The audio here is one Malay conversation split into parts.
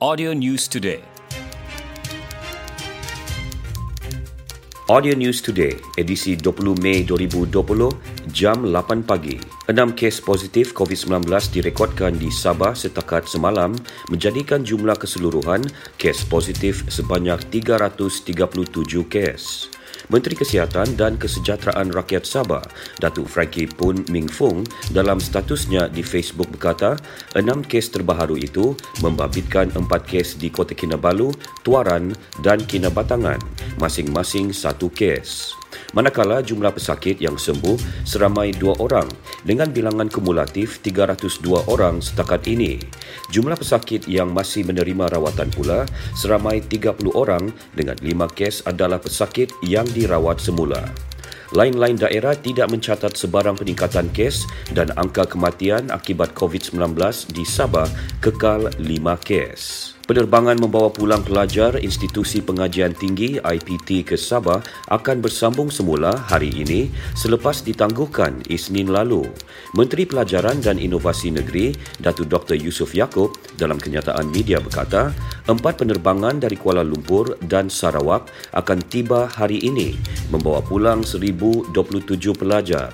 Audio News Today. Audio News Today, edisi 20 Mei 2020, jam 8 pagi. Enam kes positif COVID-19 direkodkan di Sabah setakat semalam menjadikan jumlah keseluruhan kes positif sebanyak 337 kes. Menteri Kesihatan dan Kesejahteraan Rakyat Sabah, Datuk Frankie Pun Ming Fung dalam statusnya di Facebook berkata, enam kes terbaru itu membabitkan empat kes di Kota Kinabalu, Tuaran dan Kinabatangan, masing-masing satu kes manakala jumlah pesakit yang sembuh seramai dua orang dengan bilangan kumulatif 302 orang setakat ini. Jumlah pesakit yang masih menerima rawatan pula seramai 30 orang dengan lima kes adalah pesakit yang dirawat semula. Lain-lain daerah tidak mencatat sebarang peningkatan kes dan angka kematian akibat COVID-19 di Sabah kekal 5 kes. Penerbangan membawa pulang pelajar Institusi Pengajian Tinggi IPT ke Sabah akan bersambung semula hari ini selepas ditangguhkan Isnin lalu. Menteri Pelajaran dan Inovasi Negeri Datuk Dr. Yusof Yaakob dalam kenyataan media berkata, empat penerbangan dari Kuala Lumpur dan Sarawak akan tiba hari ini membawa pulang 1027 pelajar.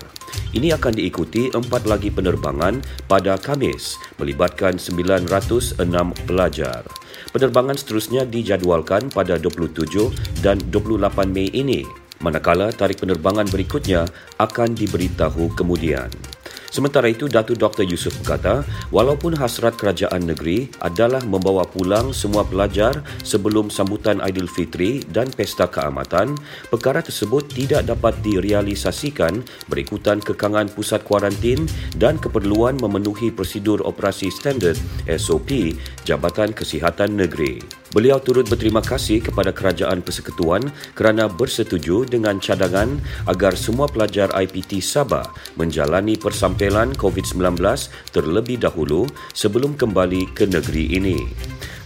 Ini akan diikuti empat lagi penerbangan pada Kamis melibatkan 906 pelajar. Penerbangan seterusnya dijadualkan pada 27 dan 28 Mei ini, manakala tarikh penerbangan berikutnya akan diberitahu kemudian. Sementara itu, Datu Dr. Yusuf berkata, walaupun hasrat kerajaan negeri adalah membawa pulang semua pelajar sebelum sambutan Aidilfitri dan Pesta Keamatan, perkara tersebut tidak dapat direalisasikan berikutan kekangan pusat kuarantin dan keperluan memenuhi prosedur operasi standard SOP Jabatan Kesihatan Negeri. Beliau turut berterima kasih kepada Kerajaan Persekutuan kerana bersetuju dengan cadangan agar semua pelajar IPT Sabah menjalani persampelan COVID-19 terlebih dahulu sebelum kembali ke negeri ini.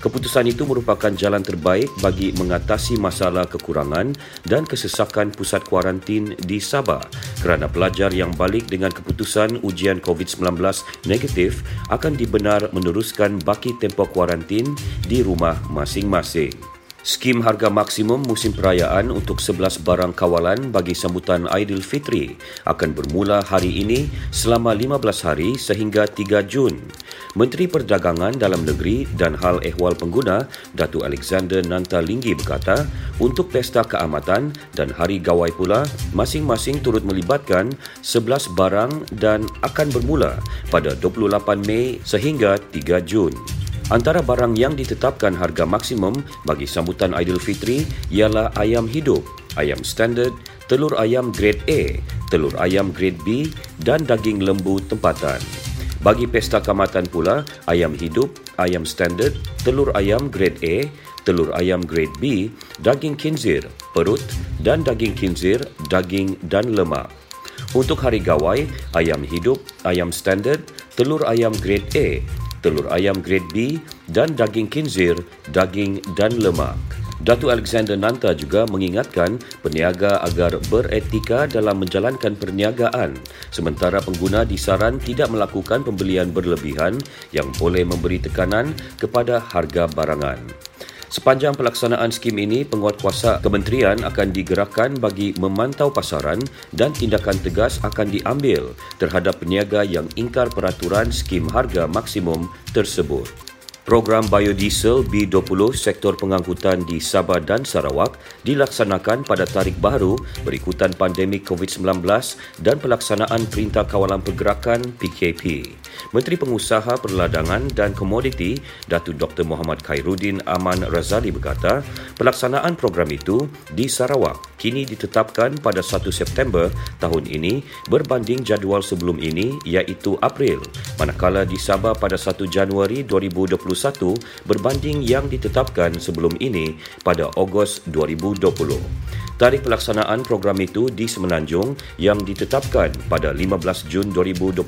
Keputusan itu merupakan jalan terbaik bagi mengatasi masalah kekurangan dan kesesakan pusat kuarantin di Sabah kerana pelajar yang balik dengan keputusan ujian COVID-19 negatif akan dibenar meneruskan baki tempoh kuarantin di rumah masing-masing. Skim harga maksimum musim perayaan untuk 11 barang kawalan bagi sambutan Aidilfitri akan bermula hari ini selama 15 hari sehingga 3 Jun. Menteri Perdagangan Dalam Negeri dan Hal Ehwal Pengguna, Datu Alexander Nanta Linggi berkata, untuk Pesta Keamatan dan Hari Gawai pula, masing-masing turut melibatkan 11 barang dan akan bermula pada 28 Mei sehingga 3 Jun. Antara barang yang ditetapkan harga maksimum bagi sambutan Aidilfitri ialah ayam hidup, ayam standard, telur ayam grade A, telur ayam grade B dan daging lembu tempatan. Bagi pesta kamatan pula, ayam hidup, ayam standard, telur ayam grade A, telur ayam grade B, daging kinzir, perut dan daging kinzir, daging dan lemak. Untuk hari gawai, ayam hidup, ayam standard, telur ayam grade A, telur ayam grade B dan daging kinzir, daging dan lemak. Datu Alexander Nanta juga mengingatkan peniaga agar beretika dalam menjalankan perniagaan sementara pengguna disaran tidak melakukan pembelian berlebihan yang boleh memberi tekanan kepada harga barangan. Sepanjang pelaksanaan skim ini, penguatkuasa kementerian akan digerakkan bagi memantau pasaran dan tindakan tegas akan diambil terhadap peniaga yang ingkar peraturan skim harga maksimum tersebut. Program biodiesel B20 sektor pengangkutan di Sabah dan Sarawak dilaksanakan pada tarikh baru berikutan pandemik COVID-19 dan pelaksanaan Perintah Kawalan Pergerakan PKP. Menteri Pengusaha Perladangan dan Komoditi Datuk Dr. Muhammad Khairuddin Aman Razali berkata, pelaksanaan program itu di Sarawak kini ditetapkan pada 1 September tahun ini berbanding jadual sebelum ini iaitu April, manakala di Sabah pada 1 Januari 2021 berbanding yang ditetapkan sebelum ini pada Ogos 2020. Tarikh pelaksanaan program itu di Semenanjung yang ditetapkan pada 15 Jun 2021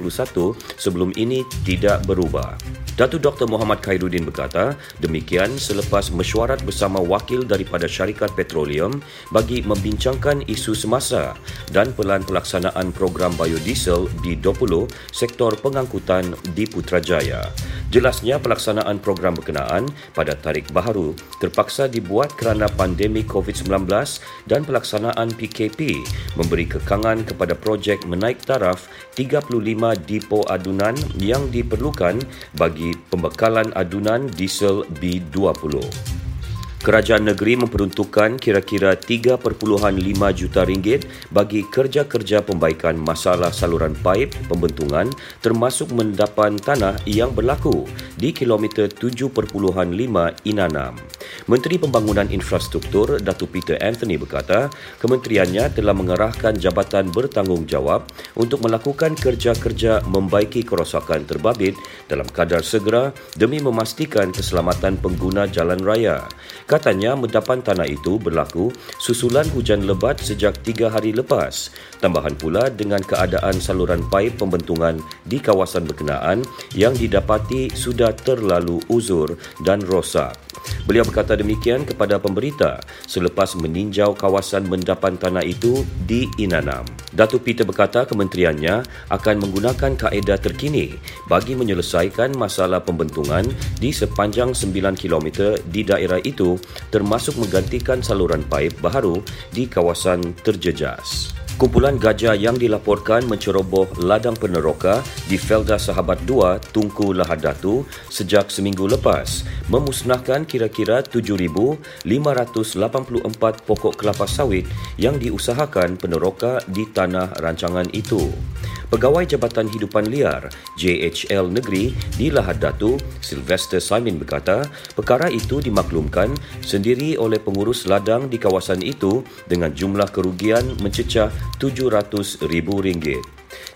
sebelum ini tidak berubah. Datu Dr. Muhammad Khairuddin berkata, demikian selepas mesyuarat bersama wakil daripada syarikat petroleum bagi membincangkan isu semasa dan pelan pelaksanaan program biodiesel B20 sektor pengangkutan di Putrajaya. Jelasnya pelaksanaan program berkenaan pada tarikh baharu terpaksa dibuat kerana pandemik COVID-19 dan pelaksanaan PKP memberi kekangan kepada projek menaik taraf 35 dipo adunan yang diperlukan bagi pembekalan adunan diesel B20. Kerajaan negeri memperuntukkan kira-kira 3.5 juta ringgit bagi kerja-kerja pembaikan masalah saluran paip pembentungan termasuk mendapan tanah yang berlaku di kilometer 7.5 Inanam. Menteri Pembangunan Infrastruktur Datu Peter Anthony berkata, kementeriannya telah mengerahkan jabatan bertanggungjawab untuk melakukan kerja-kerja membaiki kerosakan terbabit dalam kadar segera demi memastikan keselamatan pengguna jalan raya. Katanya, mendapan tanah itu berlaku susulan hujan lebat sejak tiga hari lepas. Tambahan pula dengan keadaan saluran paip pembentungan di kawasan berkenaan yang didapati sudah terlalu uzur dan rosak. Beliau berkata demikian kepada pemberita selepas meninjau kawasan mendapan tanah itu di Inanam. Datu Peter berkata kementeriannya akan menggunakan kaedah terkini bagi menyelesaikan masalah pembentungan di sepanjang 9 km di daerah itu termasuk menggantikan saluran paip baharu di kawasan terjejas. Kumpulan gajah yang dilaporkan menceroboh ladang peneroka di Felda Sahabat 2, Tungku Lahad Datu sejak seminggu lepas memusnahkan kira-kira 7,584 pokok kelapa sawit yang diusahakan peneroka di tanah rancangan itu. Pegawai Jabatan Hidupan Liar JHL Negeri di Lahad Datu, Sylvester Simon berkata, perkara itu dimaklumkan sendiri oleh pengurus ladang di kawasan itu dengan jumlah kerugian mencecah RM700,000.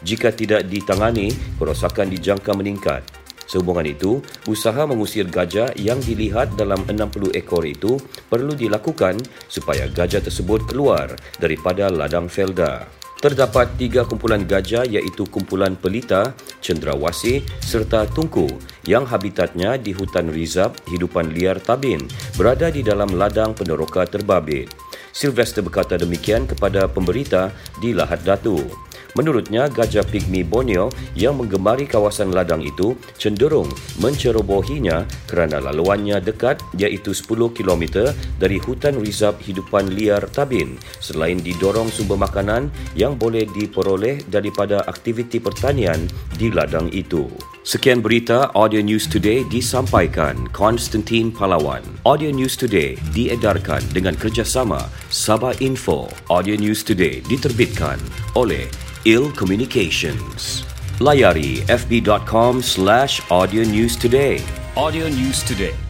Jika tidak ditangani, kerosakan dijangka meningkat. Sehubungan itu, usaha mengusir gajah yang dilihat dalam 60 ekor itu perlu dilakukan supaya gajah tersebut keluar daripada ladang Felda. Terdapat tiga kumpulan gajah iaitu kumpulan pelita, cendrawasih serta tungku yang habitatnya di hutan rizab hidupan liar tabin berada di dalam ladang peneroka terbabit. Sylvester berkata demikian kepada pemberita di Lahad Datu. Menurutnya, gajah pigmi Borneo yang menggemari kawasan ladang itu cenderung mencerobohinya kerana laluannya dekat iaitu 10 km dari hutan rizab hidupan liar Tabin selain didorong sumber makanan yang boleh diperoleh daripada aktiviti pertanian di ladang itu. Sekian berita Audio News Today disampaikan Konstantin Palawan. Audio News Today diedarkan dengan kerjasama Sabah Info. Audio News Today diterbitkan oleh Ill Communications. Layari fb.com slash audio news today. Audio News Today.